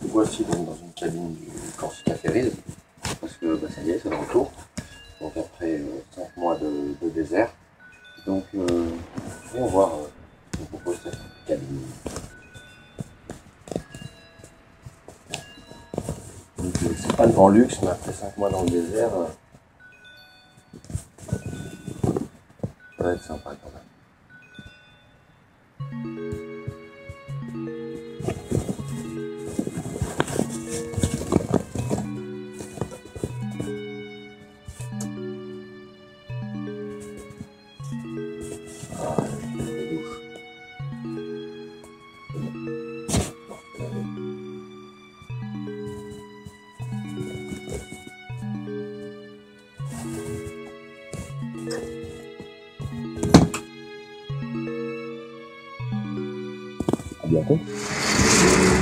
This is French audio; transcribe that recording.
Voici donc dans une cabine du Corsica Ferries, parce que bah, ça y est, c'est le retour. Donc après 5 mois de, de désert. Donc euh, on va voir euh, ce qu'on propose cette cabine. Euh, c'est pas le grand luxe, mais après 5 mois dans le désert, ça va être sympa quand même. Adiós.